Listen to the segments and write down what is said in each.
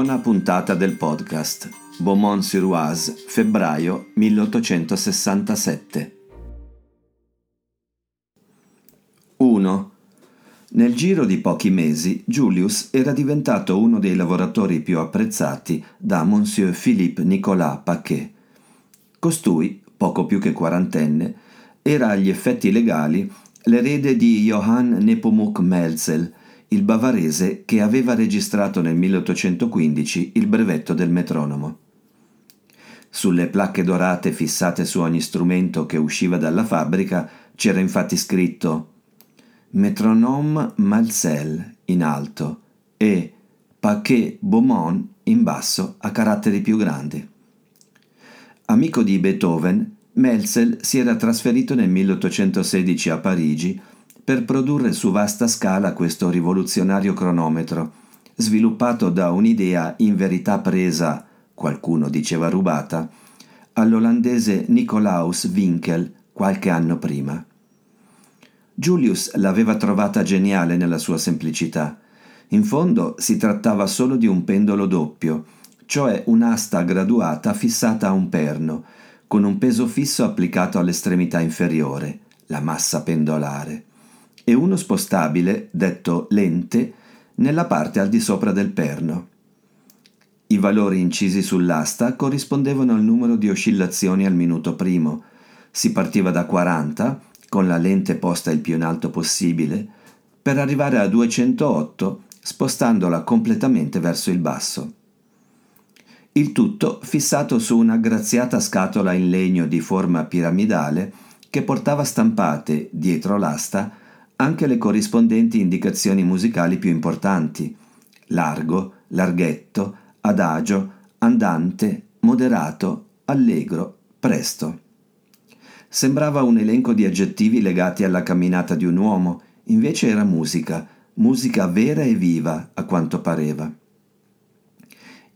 Nona puntata del podcast. Beaumont-sur-Oise, febbraio 1867. 1. Nel giro di pochi mesi, Julius era diventato uno dei lavoratori più apprezzati da Monsieur Philippe Nicolas Paquet. Costui, poco più che quarantenne, era agli effetti legali l'erede di Johann Nepomuk Melzel, il bavarese che aveva registrato nel 1815 il brevetto del metronomo. Sulle placche dorate fissate su ogni strumento che usciva dalla fabbrica c'era infatti scritto Metronome Malzel in alto e Paquet Beaumont in basso a caratteri più grandi. Amico di Beethoven, Melzel si era trasferito nel 1816 a Parigi per produrre su vasta scala questo rivoluzionario cronometro, sviluppato da un'idea in verità presa, qualcuno diceva rubata, all'olandese Nicolaus Winkel qualche anno prima. Julius l'aveva trovata geniale nella sua semplicità. In fondo si trattava solo di un pendolo doppio, cioè un'asta graduata fissata a un perno, con un peso fisso applicato all'estremità inferiore, la massa pendolare e uno spostabile, detto lente, nella parte al di sopra del perno. I valori incisi sull'asta corrispondevano al numero di oscillazioni al minuto primo. Si partiva da 40, con la lente posta il più in alto possibile, per arrivare a 208 spostandola completamente verso il basso. Il tutto fissato su una graziata scatola in legno di forma piramidale che portava stampate, dietro l'asta, anche le corrispondenti indicazioni musicali più importanti, largo, larghetto, adagio, andante, moderato, allegro, presto. Sembrava un elenco di aggettivi legati alla camminata di un uomo, invece era musica, musica vera e viva, a quanto pareva.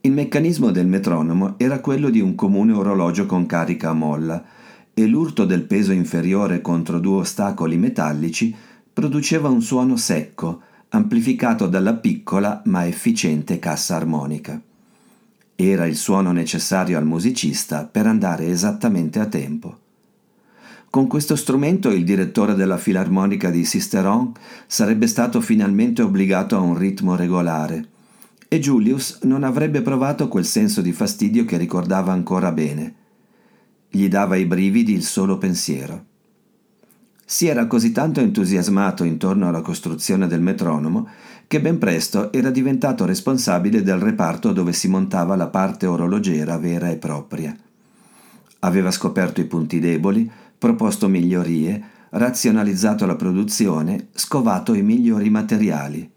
Il meccanismo del metronomo era quello di un comune orologio con carica a molla, e l'urto del peso inferiore contro due ostacoli metallici produceva un suono secco, amplificato dalla piccola ma efficiente cassa armonica. Era il suono necessario al musicista per andare esattamente a tempo. Con questo strumento il direttore della filarmonica di Sisteron sarebbe stato finalmente obbligato a un ritmo regolare e Julius non avrebbe provato quel senso di fastidio che ricordava ancora bene. Gli dava i brividi il solo pensiero. Si era così tanto entusiasmato intorno alla costruzione del metronomo che ben presto era diventato responsabile del reparto dove si montava la parte orologera vera e propria. Aveva scoperto i punti deboli, proposto migliorie, razionalizzato la produzione, scovato i migliori materiali.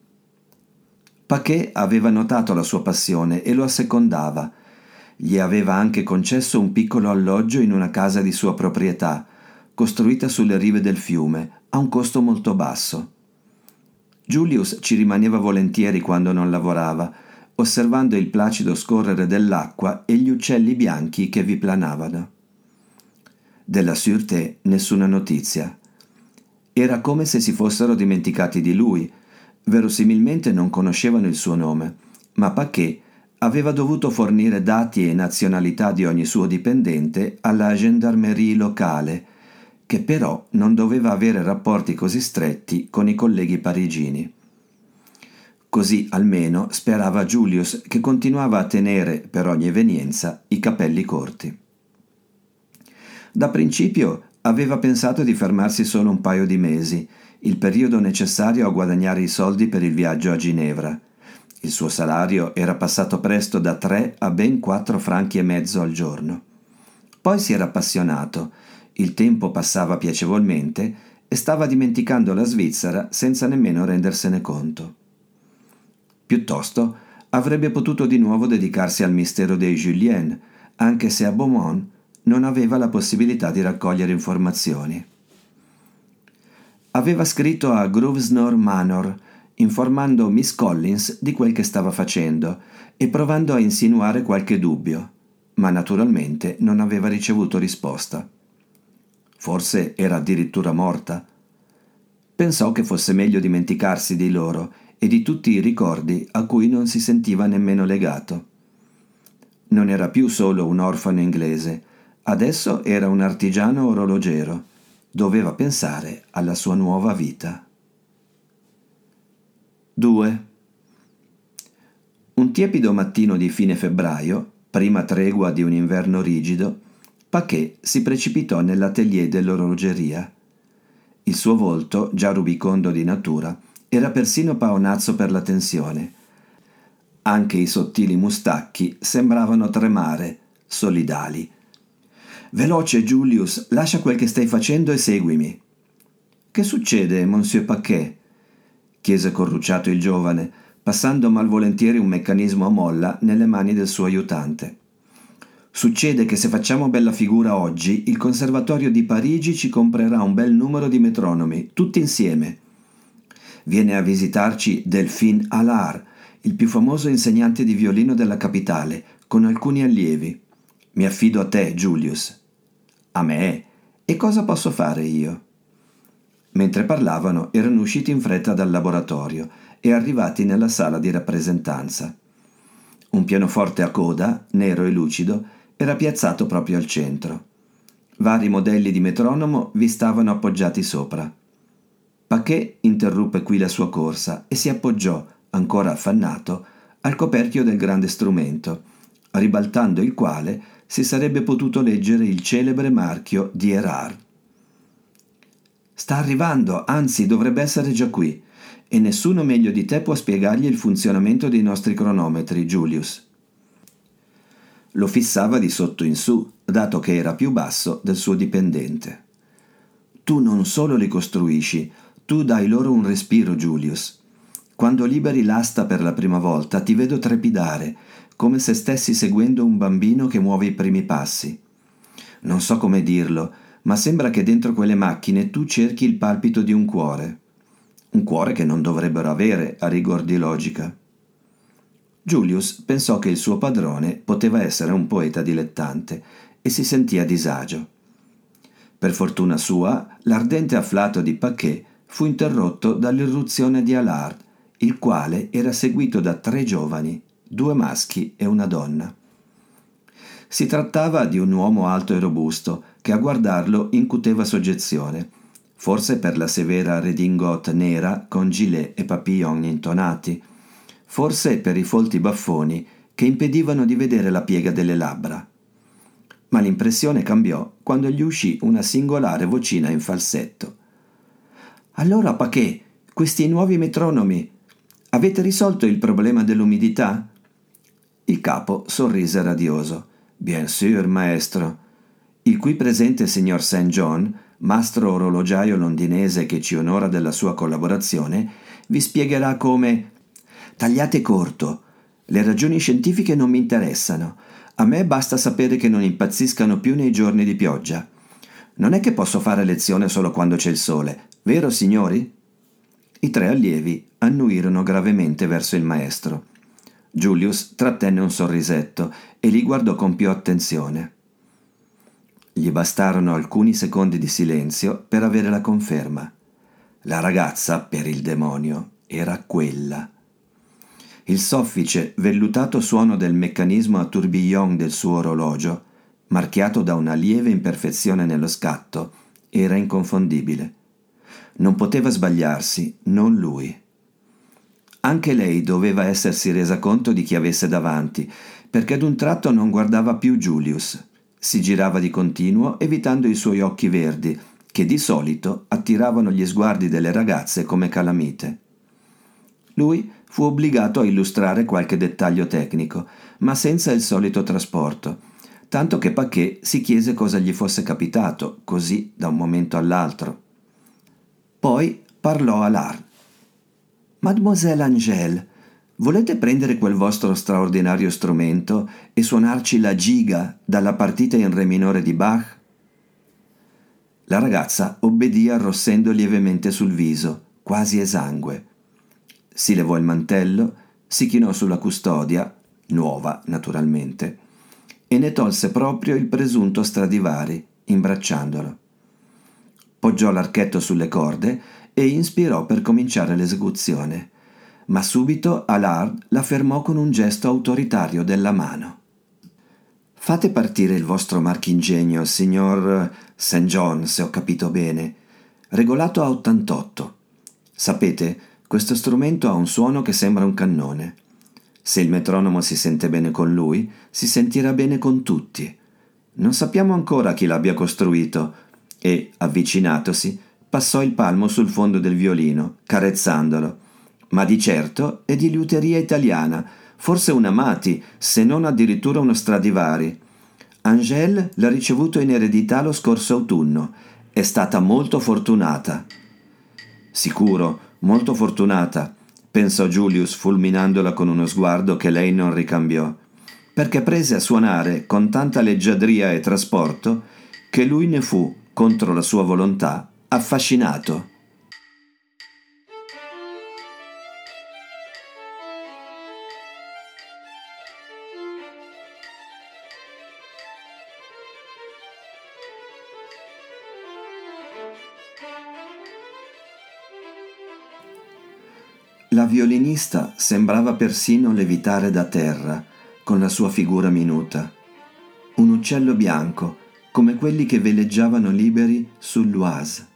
Paquet aveva notato la sua passione e lo assecondava. Gli aveva anche concesso un piccolo alloggio in una casa di sua proprietà, costruita sulle rive del fiume, a un costo molto basso. Julius ci rimaneva volentieri quando non lavorava, osservando il placido scorrere dell'acqua e gli uccelli bianchi che vi planavano. Della Sûreté nessuna notizia. Era come se si fossero dimenticati di lui, verosimilmente non conoscevano il suo nome, ma Paquet aveva dovuto fornire dati e nazionalità di ogni suo dipendente alla gendarmerie locale, che però non doveva avere rapporti così stretti con i colleghi parigini. Così almeno sperava Julius che continuava a tenere, per ogni evenienza, i capelli corti. Da principio aveva pensato di fermarsi solo un paio di mesi, il periodo necessario a guadagnare i soldi per il viaggio a Ginevra. Il suo salario era passato presto da tre a ben quattro franchi e mezzo al giorno. Poi si era appassionato il tempo passava piacevolmente e stava dimenticando la Svizzera senza nemmeno rendersene conto. Piuttosto avrebbe potuto di nuovo dedicarsi al mistero dei Julien, anche se a Beaumont non aveva la possibilità di raccogliere informazioni. Aveva scritto a Grosvenor Manor, informando Miss Collins di quel che stava facendo e provando a insinuare qualche dubbio, ma naturalmente non aveva ricevuto risposta. Forse era addirittura morta. Pensò che fosse meglio dimenticarsi di loro e di tutti i ricordi a cui non si sentiva nemmeno legato. Non era più solo un orfano inglese, adesso era un artigiano orologiero. Doveva pensare alla sua nuova vita. 2. Un tiepido mattino di fine febbraio, prima tregua di un inverno rigido, Paquet si precipitò nell'atelier dell'orologeria. Il suo volto, già rubicondo di natura, era persino paonazzo per la tensione. Anche i sottili mustacchi sembravano tremare, solidali. Veloce, Julius, lascia quel che stai facendo e seguimi. Che succede, monsieur Paquet? chiese corrucciato il giovane, passando malvolentieri un meccanismo a molla nelle mani del suo aiutante. Succede che se facciamo bella figura oggi, il Conservatorio di Parigi ci comprerà un bel numero di metronomi, tutti insieme. Viene a visitarci Delphine Allard, il più famoso insegnante di violino della capitale, con alcuni allievi. Mi affido a te, Julius. A me? E cosa posso fare io? Mentre parlavano erano usciti in fretta dal laboratorio e arrivati nella sala di rappresentanza. Un pianoforte a coda, nero e lucido, era piazzato proprio al centro. Vari modelli di metronomo vi stavano appoggiati sopra. Paquet interruppe qui la sua corsa e si appoggiò, ancora affannato, al coperchio del grande strumento, ribaltando il quale si sarebbe potuto leggere il celebre marchio di Erard. Sta arrivando, anzi dovrebbe essere già qui, e nessuno meglio di te può spiegargli il funzionamento dei nostri cronometri, Julius lo fissava di sotto in su, dato che era più basso del suo dipendente. Tu non solo li costruisci, tu dai loro un respiro, Julius. Quando liberi l'asta per la prima volta ti vedo trepidare, come se stessi seguendo un bambino che muove i primi passi. Non so come dirlo, ma sembra che dentro quelle macchine tu cerchi il palpito di un cuore. Un cuore che non dovrebbero avere, a rigor di logica. Julius pensò che il suo padrone poteva essere un poeta dilettante e si sentì a disagio. Per fortuna sua, l'ardente afflato di Paquet fu interrotto dall'irruzione di Allard, il quale era seguito da tre giovani, due maschi e una donna. Si trattava di un uomo alto e robusto che a guardarlo incuteva soggezione, forse per la severa redingote nera con gilet e papillon intonati, forse per i folti baffoni che impedivano di vedere la piega delle labbra. Ma l'impressione cambiò quando gli uscì una singolare vocina in falsetto. Allora, Paquet, questi nuovi metronomi, avete risolto il problema dell'umidità? Il capo sorrise radioso. Bien sûr, maestro. Il qui presente signor St. John, mastro orologiaio londinese che ci onora della sua collaborazione, vi spiegherà come Tagliate corto. Le ragioni scientifiche non mi interessano. A me basta sapere che non impazziscano più nei giorni di pioggia. Non è che posso fare lezione solo quando c'è il sole, vero signori? I tre allievi annuirono gravemente verso il maestro. Julius trattenne un sorrisetto e li guardò con più attenzione. Gli bastarono alcuni secondi di silenzio per avere la conferma. La ragazza, per il demonio, era quella. Il soffice, vellutato suono del meccanismo a tourbillon del suo orologio, marchiato da una lieve imperfezione nello scatto, era inconfondibile. Non poteva sbagliarsi, non lui. Anche lei doveva essersi resa conto di chi avesse davanti, perché ad un tratto non guardava più Julius. Si girava di continuo, evitando i suoi occhi verdi, che di solito attiravano gli sguardi delle ragazze come calamite. Lui fu obbligato a illustrare qualche dettaglio tecnico, ma senza il solito trasporto, tanto che Paquet si chiese cosa gli fosse capitato, così da un momento all'altro. Poi parlò a Lar. Mademoiselle Angèle, volete prendere quel vostro straordinario strumento e suonarci la giga dalla partita in re minore di Bach? La ragazza obbedì arrossendo lievemente sul viso, quasi esangue. Si levò il mantello, si chinò sulla custodia, nuova naturalmente, e ne tolse proprio il presunto Stradivari, imbracciandolo. Poggiò l'archetto sulle corde e inspirò per cominciare l'esecuzione, ma subito Allard la fermò con un gesto autoritario della mano. Fate partire il vostro marchingegno, signor St. John, se ho capito bene, regolato a 88. Sapete, questo strumento ha un suono che sembra un cannone. Se il metronomo si sente bene con lui, si sentirà bene con tutti. Non sappiamo ancora chi l'abbia costruito e, avvicinatosi, passò il palmo sul fondo del violino, carezzandolo. Ma di certo è di liuteria italiana, forse un Amati, se non addirittura uno Stradivari. Angèle l'ha ricevuto in eredità lo scorso autunno. È stata molto fortunata. Sicuro, molto fortunata, pensò Julius fulminandola con uno sguardo che lei non ricambiò, perché prese a suonare con tanta leggiadria e trasporto che lui ne fu, contro la sua volontà, affascinato. Violinista sembrava persino levitare da terra con la sua figura minuta. Un uccello bianco, come quelli che veleggiavano liberi sull'Oise.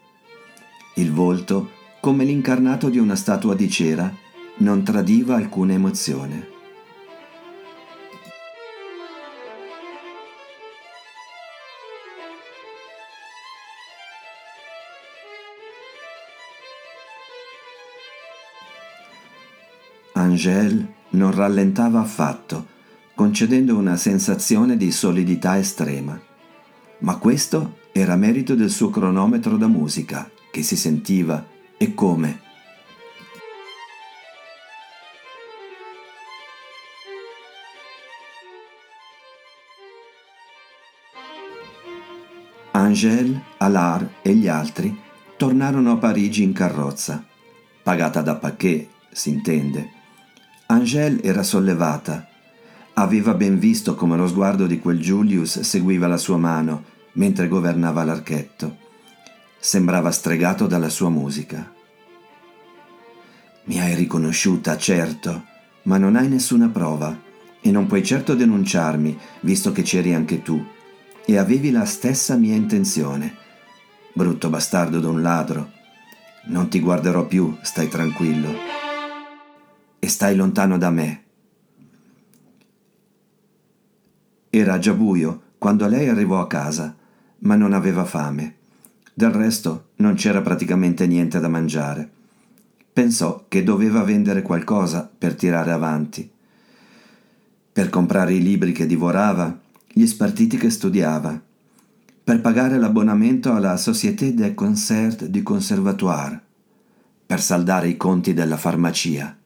Il volto, come l'incarnato di una statua di cera, non tradiva alcuna emozione. Angèle non rallentava affatto, concedendo una sensazione di solidità estrema. Ma questo era merito del suo cronometro da musica, che si sentiva e come. Angèle, Allard e gli altri tornarono a Parigi in carrozza, pagata da Paquet, si intende. Angèle era sollevata. Aveva ben visto come lo sguardo di quel Julius seguiva la sua mano mentre governava l'archetto. Sembrava stregato dalla sua musica. Mi hai riconosciuta, certo, ma non hai nessuna prova e non puoi certo denunciarmi, visto che c'eri anche tu, e avevi la stessa mia intenzione. Brutto bastardo d'un ladro. Non ti guarderò più, stai tranquillo. E stai lontano da me. Era già buio quando lei arrivò a casa, ma non aveva fame. Del resto non c'era praticamente niente da mangiare. Pensò che doveva vendere qualcosa per tirare avanti. Per comprare i libri che divorava, gli spartiti che studiava, per pagare l'abbonamento alla Société des Concerts du Conservatoire, per saldare i conti della farmacia.